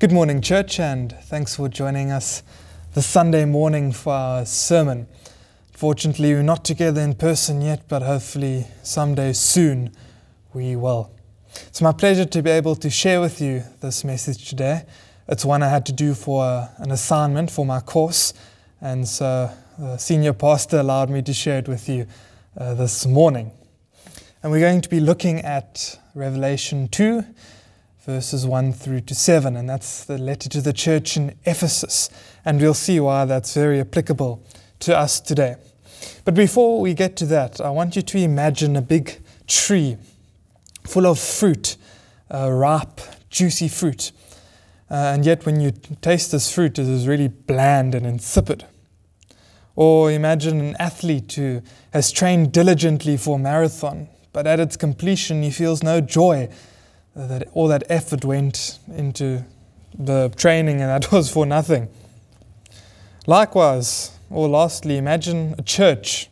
Good morning, church, and thanks for joining us this Sunday morning for our sermon. Fortunately, we're not together in person yet, but hopefully someday soon we will. It's my pleasure to be able to share with you this message today. It's one I had to do for an assignment for my course, and so the senior pastor allowed me to share it with you uh, this morning. And we're going to be looking at Revelation 2 verses 1 through to 7, and that's the letter to the church in Ephesus. And we'll see why that's very applicable to us today. But before we get to that, I want you to imagine a big tree full of fruit, uh, ripe, juicy fruit. Uh, and yet, when you taste this fruit, it is really bland and insipid. Or imagine an athlete who has trained diligently for a marathon, but at its completion, he feels no joy that all that effort went into the training and that was for nothing. Likewise, or lastly, imagine a church,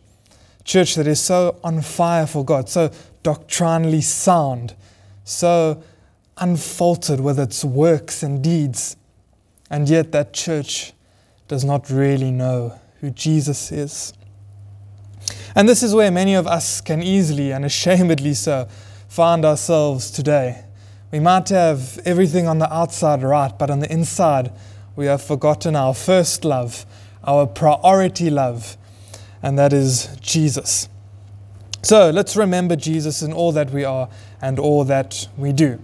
a church that is so on fire for God, so doctrinally sound, so unfaltered with its works and deeds, and yet that church does not really know who Jesus is. And this is where many of us can easily and ashamedly so find ourselves today. We might have everything on the outside right, but on the inside, we have forgotten our first love, our priority love, and that is Jesus. So let's remember Jesus in all that we are and all that we do.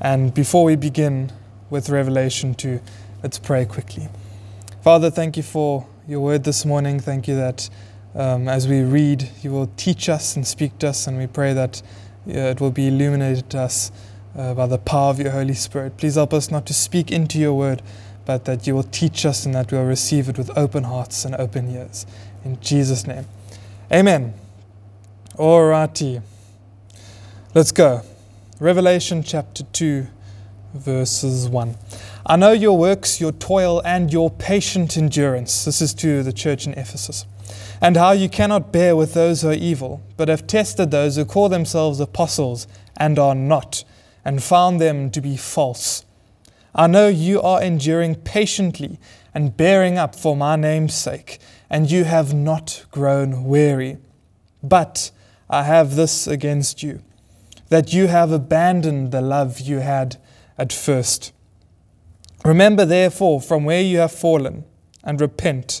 And before we begin with Revelation 2, let's pray quickly. Father, thank you for your word this morning. Thank you that um, as we read, you will teach us and speak to us, and we pray that it will be illuminated to us uh, by the power of your Holy Spirit. Please help us not to speak into your word, but that you will teach us and that we will receive it with open hearts and open ears. In Jesus' name. Amen. Alrighty. Let's go. Revelation chapter 2, verses 1. I know your works, your toil, and your patient endurance. This is to the church in Ephesus and how you cannot bear with those who are evil, but have tested those who call themselves apostles and are not, and found them to be false. I know you are enduring patiently and bearing up for my name's sake, and you have not grown weary. But I have this against you, that you have abandoned the love you had at first. Remember, therefore, from where you have fallen, and repent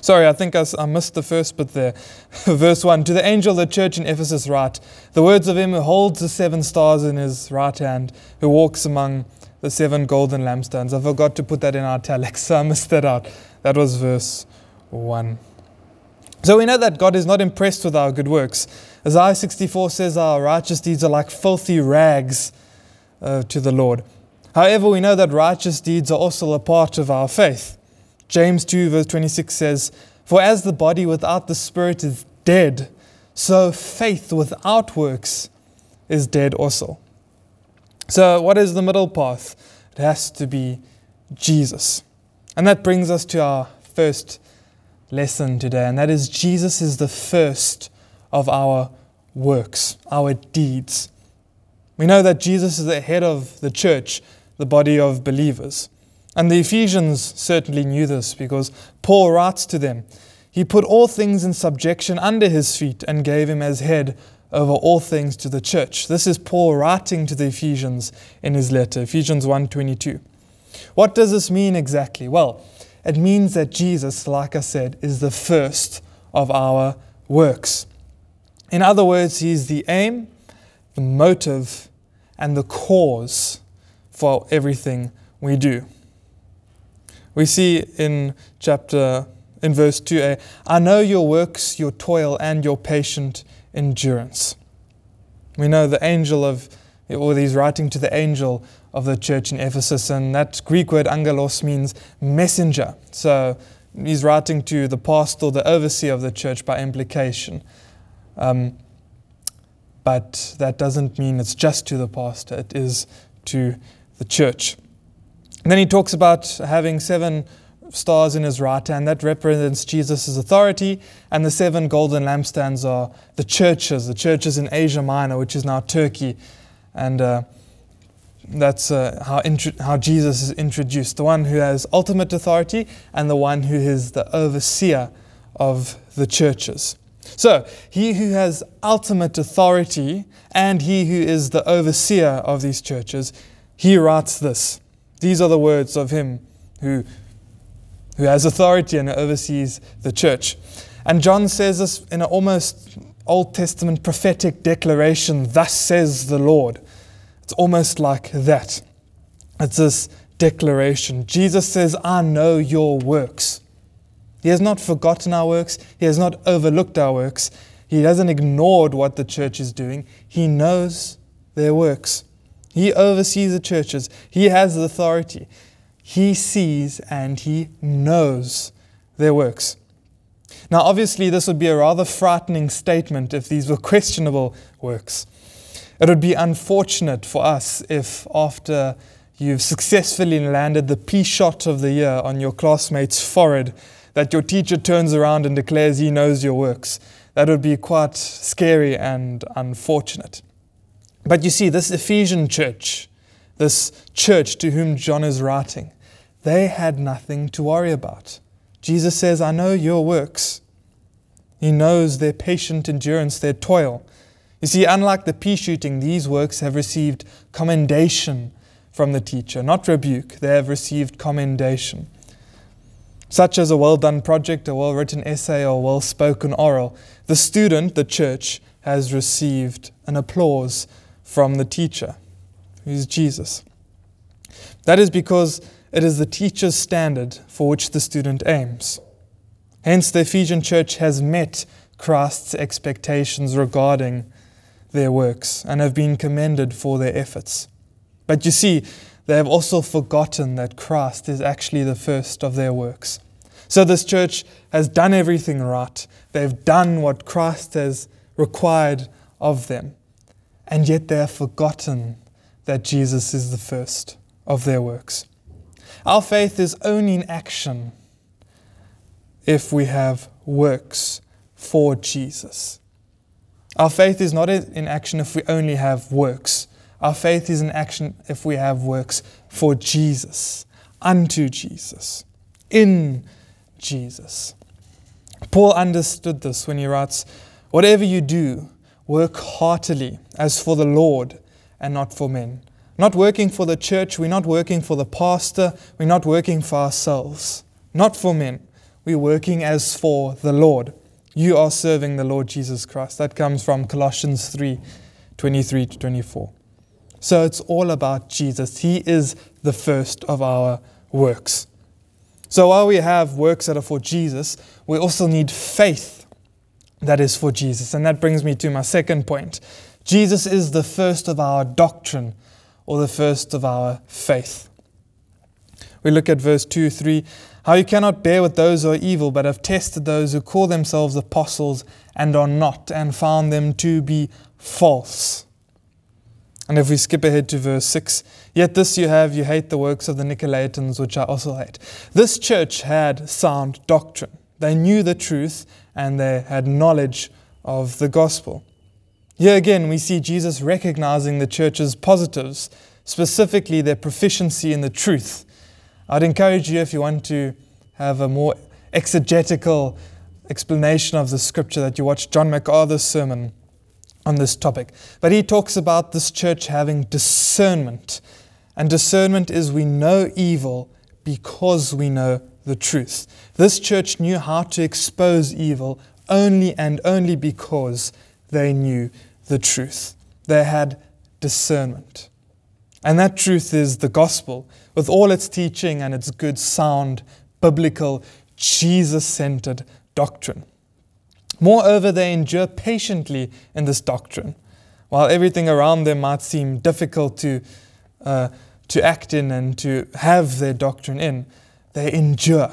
Sorry, I think I, I missed the first bit there. Verse 1 To the angel of the church in Ephesus, write the words of him who holds the seven stars in his right hand, who walks among the seven golden lampstands. I forgot to put that in italics, so I missed that out. That was verse 1. So we know that God is not impressed with our good works. Isaiah 64 says our righteous deeds are like filthy rags uh, to the Lord. However, we know that righteous deeds are also a part of our faith. James 2, verse 26 says, For as the body without the spirit is dead, so faith without works is dead also. So, what is the middle path? It has to be Jesus. And that brings us to our first lesson today, and that is Jesus is the first of our works, our deeds. We know that Jesus is the head of the church, the body of believers. And the Ephesians certainly knew this because Paul writes to them He put all things in subjection under his feet and gave him as head over all things to the church. This is Paul writing to the Ephesians in his letter, Ephesians 1:22. What does this mean exactly? Well, it means that Jesus, like I said, is the first of our works. In other words, he's the aim, the motive, and the cause for everything we do. We see in chapter in verse 2a, I know your works, your toil, and your patient endurance. We know the angel of, or he's writing to the angel of the church in Ephesus, and that Greek word angelos means messenger. So he's writing to the pastor, the overseer of the church by implication. Um, but that doesn't mean it's just to the pastor, it is to the church. And then he talks about having seven stars in his right hand. That represents Jesus' authority. And the seven golden lampstands are the churches, the churches in Asia Minor, which is now Turkey. And uh, that's uh, how, intro- how Jesus is introduced the one who has ultimate authority and the one who is the overseer of the churches. So, he who has ultimate authority and he who is the overseer of these churches, he writes this. These are the words of him who, who has authority and oversees the church. And John says this in an almost Old Testament prophetic declaration Thus says the Lord. It's almost like that. It's this declaration. Jesus says, I know your works. He has not forgotten our works, He has not overlooked our works. He hasn't ignored what the church is doing. He knows their works. He oversees the churches. He has the authority. He sees and he knows their works. Now, obviously, this would be a rather frightening statement if these were questionable works. It would be unfortunate for us if, after you've successfully landed the pea shot of the year on your classmate's forehead, that your teacher turns around and declares he knows your works. That would be quite scary and unfortunate. But you see, this Ephesian church, this church to whom John is writing, they had nothing to worry about. Jesus says, I know your works. He knows their patient endurance, their toil. You see, unlike the pea shooting, these works have received commendation from the teacher, not rebuke. They have received commendation. Such as a well done project, a well written essay, or well spoken oral, the student, the church, has received an applause from the teacher, who is Jesus. That is because it is the teacher's standard for which the student aims. Hence, the Ephesian church has met Christ's expectations regarding their works and have been commended for their efforts. But you see, they have also forgotten that Christ is actually the first of their works. So this church has done everything right. They've done what Christ has required of them. And yet they have forgotten that Jesus is the first of their works. Our faith is only in action if we have works for Jesus. Our faith is not in action if we only have works. Our faith is in action if we have works for Jesus, unto Jesus, in Jesus. Paul understood this when he writes, Whatever you do, work heartily as for the Lord and not for men. Not working for the church, we're not working for the pastor, we're not working for ourselves, not for men. We're working as for the Lord. You are serving the Lord Jesus Christ. That comes from Colossians 3 23 to 24. So it's all about Jesus. He is the first of our works. So while we have works that are for Jesus, we also need faith that is for Jesus. And that brings me to my second point. Jesus is the first of our doctrine or the first of our faith. We look at verse 2 3 how you cannot bear with those who are evil, but have tested those who call themselves apostles and are not, and found them to be false. And if we skip ahead to verse 6, yet this you have, you hate the works of the Nicolaitans, which I also hate. This church had sound doctrine. They knew the truth and they had knowledge of the gospel. Here again, we see Jesus recognizing the church's positives, specifically their proficiency in the truth I'd encourage you, if you want to have a more exegetical explanation of the scripture, that you watch John MacArthur's sermon on this topic. But he talks about this church having discernment. And discernment is we know evil because we know the truth. This church knew how to expose evil only and only because they knew the truth. They had discernment. And that truth is the gospel, with all its teaching and its good, sound, biblical, Jesus centered doctrine. Moreover, they endure patiently in this doctrine. While everything around them might seem difficult to, uh, to act in and to have their doctrine in, they endure.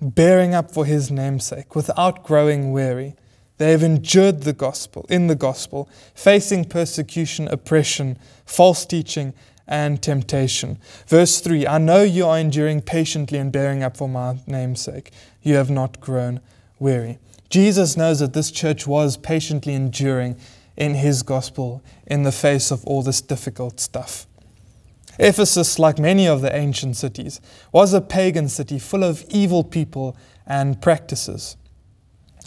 bearing up for his namesake without growing weary. They have endured the gospel, in the gospel, facing persecution, oppression, false teaching, and temptation. Verse 3 I know you are enduring patiently and bearing up for my namesake. You have not grown weary. Jesus knows that this church was patiently enduring in his gospel in the face of all this difficult stuff. Ephesus, like many of the ancient cities, was a pagan city full of evil people and practices.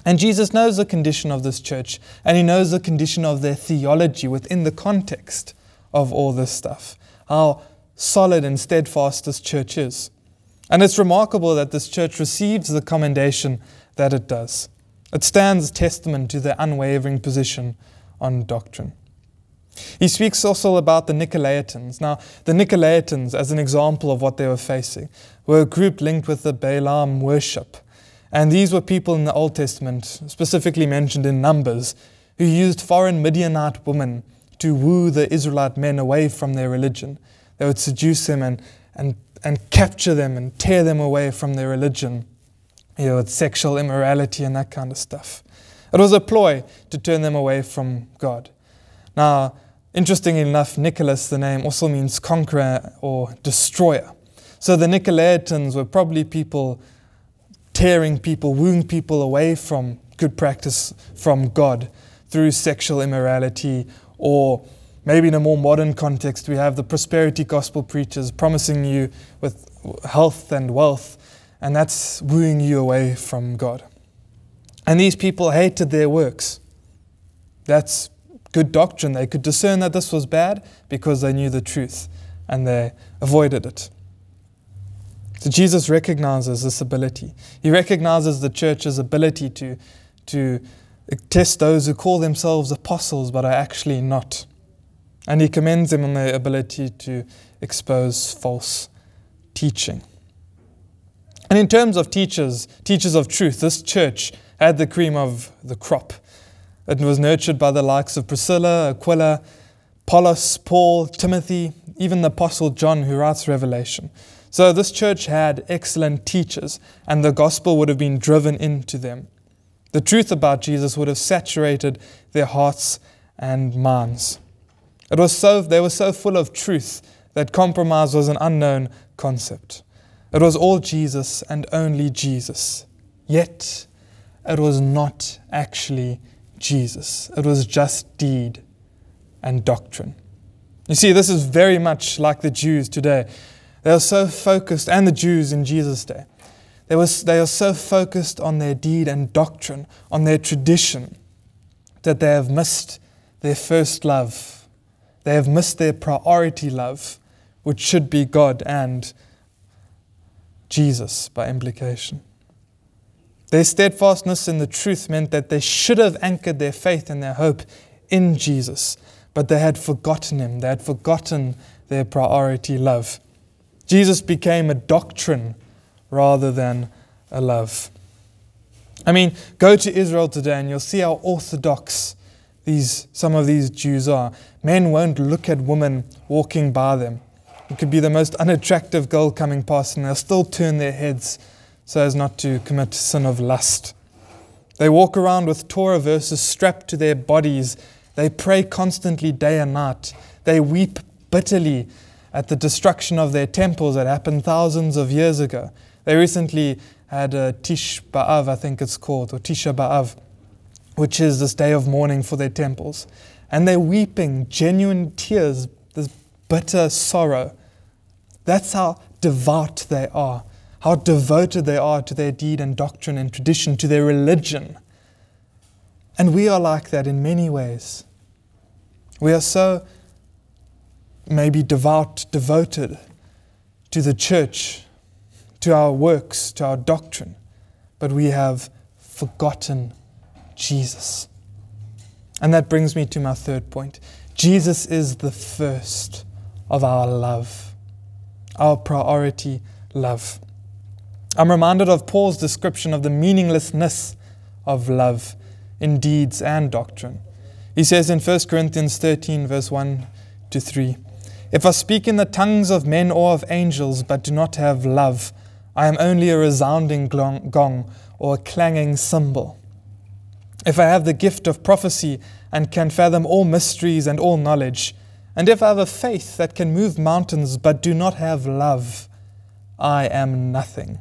And Jesus knows the condition of this church, and he knows the condition of their theology within the context of all this stuff. How solid and steadfast this church is. And it's remarkable that this church receives the commendation that it does. It stands testament to their unwavering position on doctrine. He speaks also about the Nicolaitans. Now, the Nicolaitans, as an example of what they were facing, were a group linked with the Balaam worship. And these were people in the Old Testament, specifically mentioned in Numbers, who used foreign Midianite women to woo the Israelite men away from their religion. They would seduce them and, and, and capture them and tear them away from their religion, you know, with sexual immorality and that kind of stuff. It was a ploy to turn them away from God. Now, interestingly enough, Nicholas, the name, also means conqueror or destroyer. So the Nicolaitans were probably people tearing people, wooing people away from good practice from God through sexual immorality, or maybe in a more modern context, we have the prosperity gospel preachers promising you with health and wealth, and that's wooing you away from God. And these people hated their works. That's good doctrine. They could discern that this was bad because they knew the truth and they avoided it. So Jesus recognizes this ability. He recognizes the church's ability to, to test those who call themselves apostles but are actually not. And he commends them on their ability to expose false teaching. And in terms of teachers, teachers of truth, this church had the cream of the crop. It was nurtured by the likes of Priscilla, Aquila, Apollos, Paul, Timothy, even the Apostle John, who writes Revelation. So this church had excellent teachers, and the gospel would have been driven into them. The truth about Jesus would have saturated their hearts and minds. It was so, they were so full of truth that compromise was an unknown concept. It was all Jesus and only Jesus. Yet, it was not actually Jesus, it was just deed and doctrine. You see, this is very much like the Jews today. They are so focused, and the Jews in Jesus' day, they, was, they are so focused on their deed and doctrine, on their tradition, that they have missed their first love. They have missed their priority love, which should be God and Jesus by implication. Their steadfastness in the truth meant that they should have anchored their faith and their hope in Jesus, but they had forgotten him. They had forgotten their priority love. Jesus became a doctrine rather than a love. I mean, go to Israel today and you'll see how orthodox these, some of these Jews are. Men won't look at women walking by them. It could be the most unattractive girl coming past, and they'll still turn their heads so as not to commit sin of lust. They walk around with Torah verses strapped to their bodies. They pray constantly day and night. They weep bitterly at the destruction of their temples that happened thousands of years ago. They recently had a Tish B'Av, I think it's called, or Tisha B'Av, which is this day of mourning for their temples. And they're weeping genuine tears, this bitter sorrow. That's how devout they are how devoted they are to their deed and doctrine and tradition, to their religion. And we are like that in many ways. We are so maybe devout, devoted to the church, to our works, to our doctrine, but we have forgotten Jesus. And that brings me to my third point. Jesus is the first of our love, our priority love. I'm reminded of Paul's description of the meaninglessness of love in deeds and doctrine. He says in 1 Corinthians 13, verse 1 to 3 If I speak in the tongues of men or of angels, but do not have love, I am only a resounding gong or a clanging cymbal. If I have the gift of prophecy and can fathom all mysteries and all knowledge, and if I have a faith that can move mountains but do not have love, I am nothing.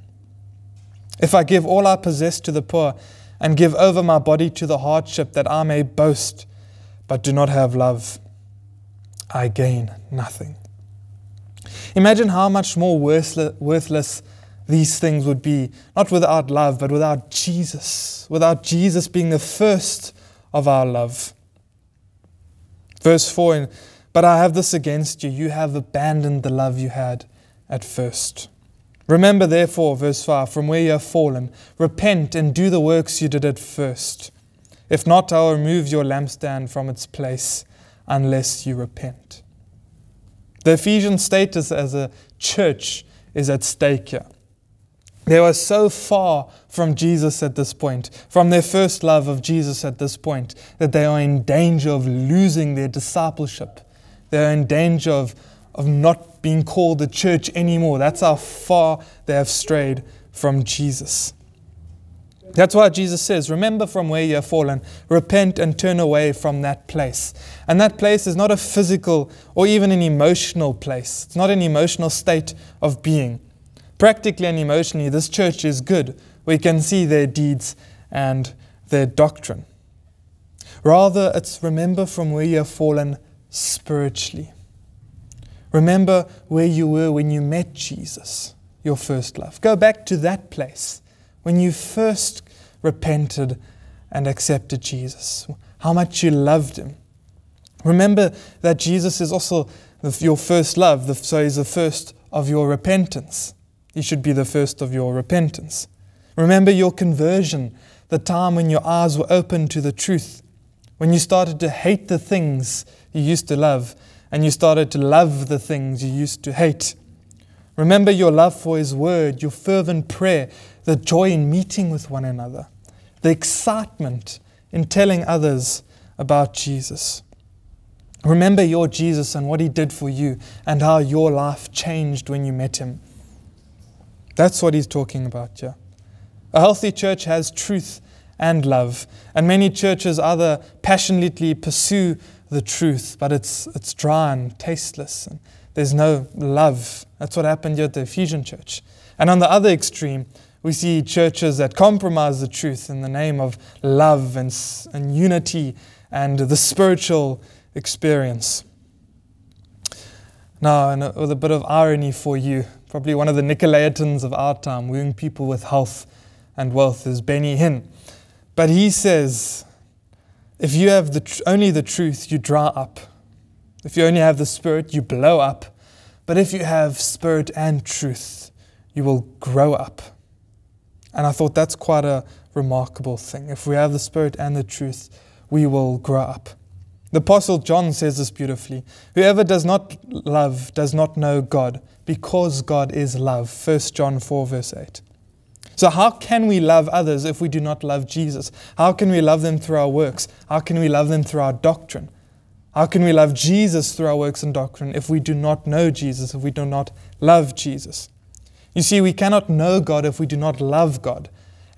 If I give all I possess to the poor and give over my body to the hardship that I may boast, but do not have love, I gain nothing. Imagine how much more worthless these things would be, not without love, but without Jesus, without Jesus being the first of our love. Verse 4 But I have this against you, you have abandoned the love you had at first. Remember, therefore, verse 5, from where you have fallen, repent and do the works you did at first. If not, I will remove your lampstand from its place unless you repent. The Ephesian status as a church is at stake here. They were so far from Jesus at this point, from their first love of Jesus at this point, that they are in danger of losing their discipleship. They are in danger of, of not being called the church anymore. That's how far they have strayed from Jesus. That's why Jesus says, Remember from where you have fallen, repent and turn away from that place. And that place is not a physical or even an emotional place, it's not an emotional state of being. Practically and emotionally, this church is good. We can see their deeds and their doctrine. Rather, it's remember from where you have fallen spiritually. Remember where you were when you met Jesus, your first love. Go back to that place when you first repented and accepted Jesus, how much you loved him. Remember that Jesus is also your first love, so he's the first of your repentance. He should be the first of your repentance. Remember your conversion, the time when your eyes were open to the truth, when you started to hate the things you used to love, and you started to love the things you used to hate. Remember your love for His Word, your fervent prayer, the joy in meeting with one another, the excitement in telling others about Jesus. Remember your Jesus and what He did for you, and how your life changed when you met Him. That's what he's talking about here. A healthy church has truth and love, and many churches either passionately pursue the truth, but it's, it's dry and tasteless, and there's no love. That's what happened here at the Ephesian church. And on the other extreme, we see churches that compromise the truth in the name of love and, and unity and the spiritual experience. Now, and uh, with a bit of irony for you, probably one of the Nicolaitans of our time, wooing people with health and wealth, is Benny Hinn. But he says, if you have the tr- only the truth, you dry up. If you only have the Spirit, you blow up. But if you have Spirit and truth, you will grow up. And I thought that's quite a remarkable thing. If we have the Spirit and the truth, we will grow up. The Apostle John says this beautifully Whoever does not love does not know God, because God is love. 1 John 4, verse 8. So, how can we love others if we do not love Jesus? How can we love them through our works? How can we love them through our doctrine? How can we love Jesus through our works and doctrine if we do not know Jesus, if we do not love Jesus? You see, we cannot know God if we do not love God,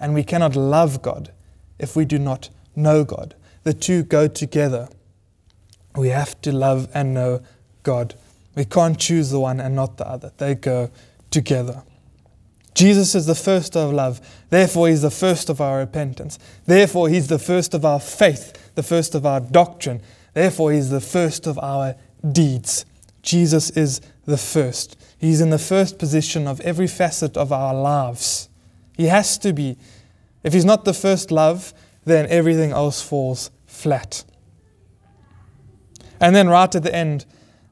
and we cannot love God if we do not know God. The two go together. We have to love and know God. We can't choose the one and not the other, they go together. Jesus is the first of love. Therefore, He's the first of our repentance. Therefore, He's the first of our faith, the first of our doctrine. Therefore, He's the first of our deeds. Jesus is the first. He's in the first position of every facet of our lives. He has to be. If He's not the first love, then everything else falls flat. And then, right at the end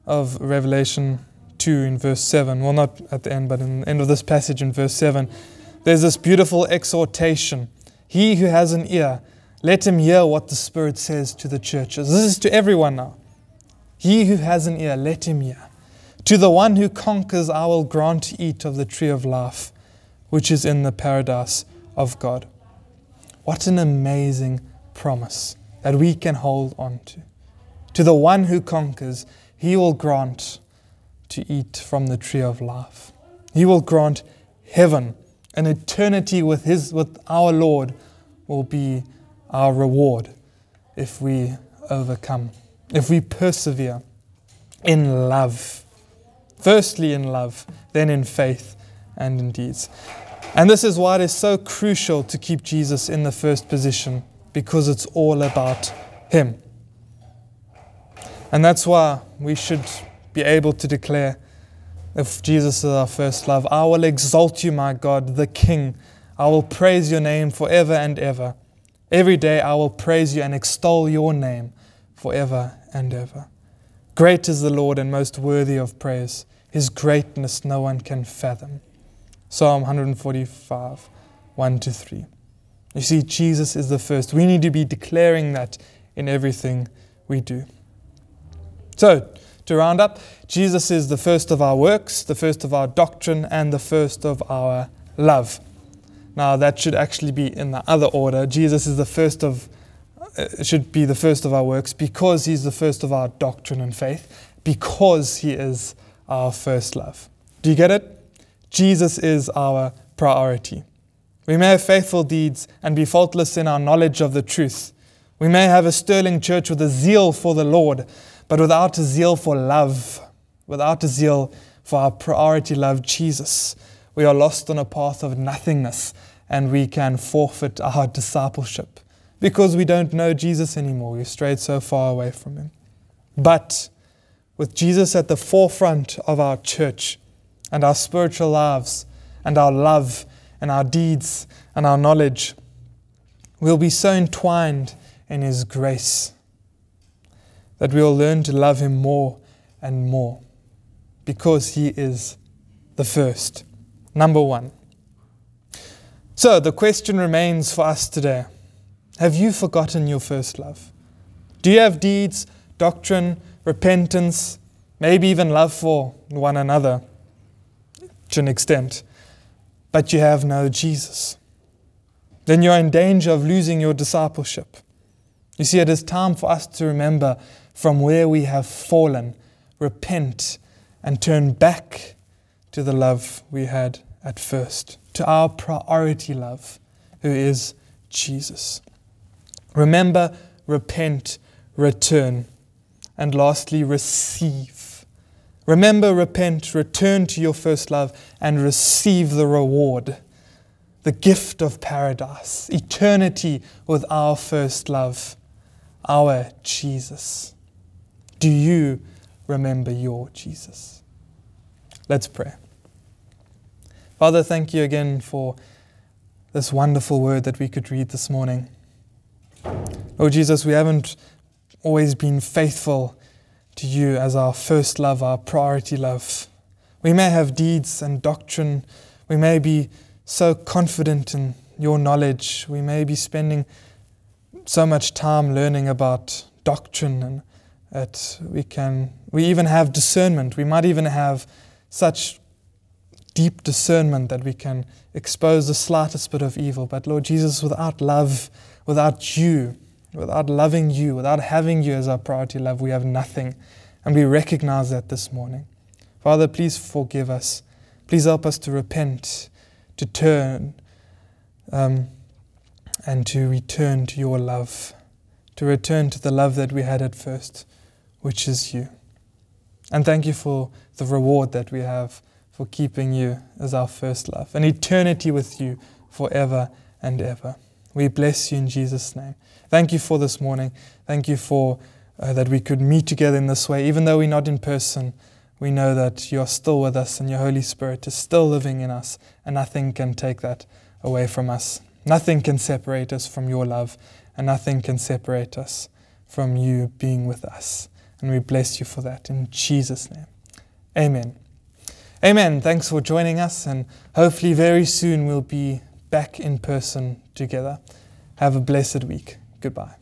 of Revelation 2 in verse 7, well, not at the end, but in the end of this passage in verse 7, there's this beautiful exhortation. He who has an ear, let him hear what the Spirit says to the churches. This is to everyone now. He who has an ear, let him hear. To the one who conquers, I will grant to eat of the tree of life, which is in the paradise of God. What an amazing promise that we can hold on to. To the one who conquers, he will grant to eat from the tree of life. He will grant heaven. An eternity with his with our Lord will be our reward if we overcome, if we persevere in love. Firstly in love, then in faith and in deeds. And this is why it is so crucial to keep Jesus in the first position, because it's all about him. And that's why we should be able to declare if Jesus is our first love, I will exalt you, my God, the King. I will praise your name forever and ever. Every day I will praise you and extol your name forever and ever. Great is the Lord and most worthy of praise. His greatness no one can fathom. Psalm 145, 1 to 3. You see, Jesus is the first. We need to be declaring that in everything we do. So, to round up, Jesus is the first of our works, the first of our doctrine, and the first of our love. Now, that should actually be in the other order. Jesus is the first of, uh, should be the first of our works because he's the first of our doctrine and faith, because he is our first love. Do you get it? Jesus is our priority. We may have faithful deeds and be faultless in our knowledge of the truth. We may have a sterling church with a zeal for the Lord, but without a zeal for love, without a zeal for our priority love, Jesus, we are lost on a path of nothingness and we can forfeit our discipleship because we don't know Jesus anymore. We've strayed so far away from Him. But with Jesus at the forefront of our church and our spiritual lives and our love and our deeds and our knowledge, we'll be so entwined in His grace that we will learn to love Him more and more because He is the first. Number one. So the question remains for us today Have you forgotten your first love? Do you have deeds, doctrine, repentance, maybe even love for one another to an extent, but you have no Jesus? Then you're in danger of losing your discipleship. You see, it is time for us to remember from where we have fallen, repent, and turn back to the love we had at first, to our priority love, who is Jesus. Remember, repent, return, and lastly, receive. Remember, repent, return to your first love, and receive the reward, the gift of paradise, eternity with our first love, our Jesus. Do you remember your Jesus? Let's pray. Father, thank you again for this wonderful word that we could read this morning. Lord Jesus, we haven't always been faithful to you as our first love, our priority love. We may have deeds and doctrine. We may be so confident in your knowledge. We may be spending so much time learning about doctrine and that we can, we even have discernment. We might even have such deep discernment that we can expose the slightest bit of evil. But Lord Jesus, without love, without you, without loving you, without having you as our priority love, we have nothing. And we recognize that this morning. Father, please forgive us. Please help us to repent, to turn, um, and to return to your love, to return to the love that we had at first which is you. And thank you for the reward that we have for keeping you as our first love, an eternity with you forever and ever. We bless you in Jesus' name. Thank you for this morning. Thank you for uh, that we could meet together in this way. Even though we're not in person, we know that you are still with us and your Holy Spirit is still living in us, and nothing can take that away from us. Nothing can separate us from your love, and nothing can separate us from you being with us. And we bless you for that in Jesus' name. Amen. Amen. Thanks for joining us, and hopefully, very soon we'll be back in person together. Have a blessed week. Goodbye.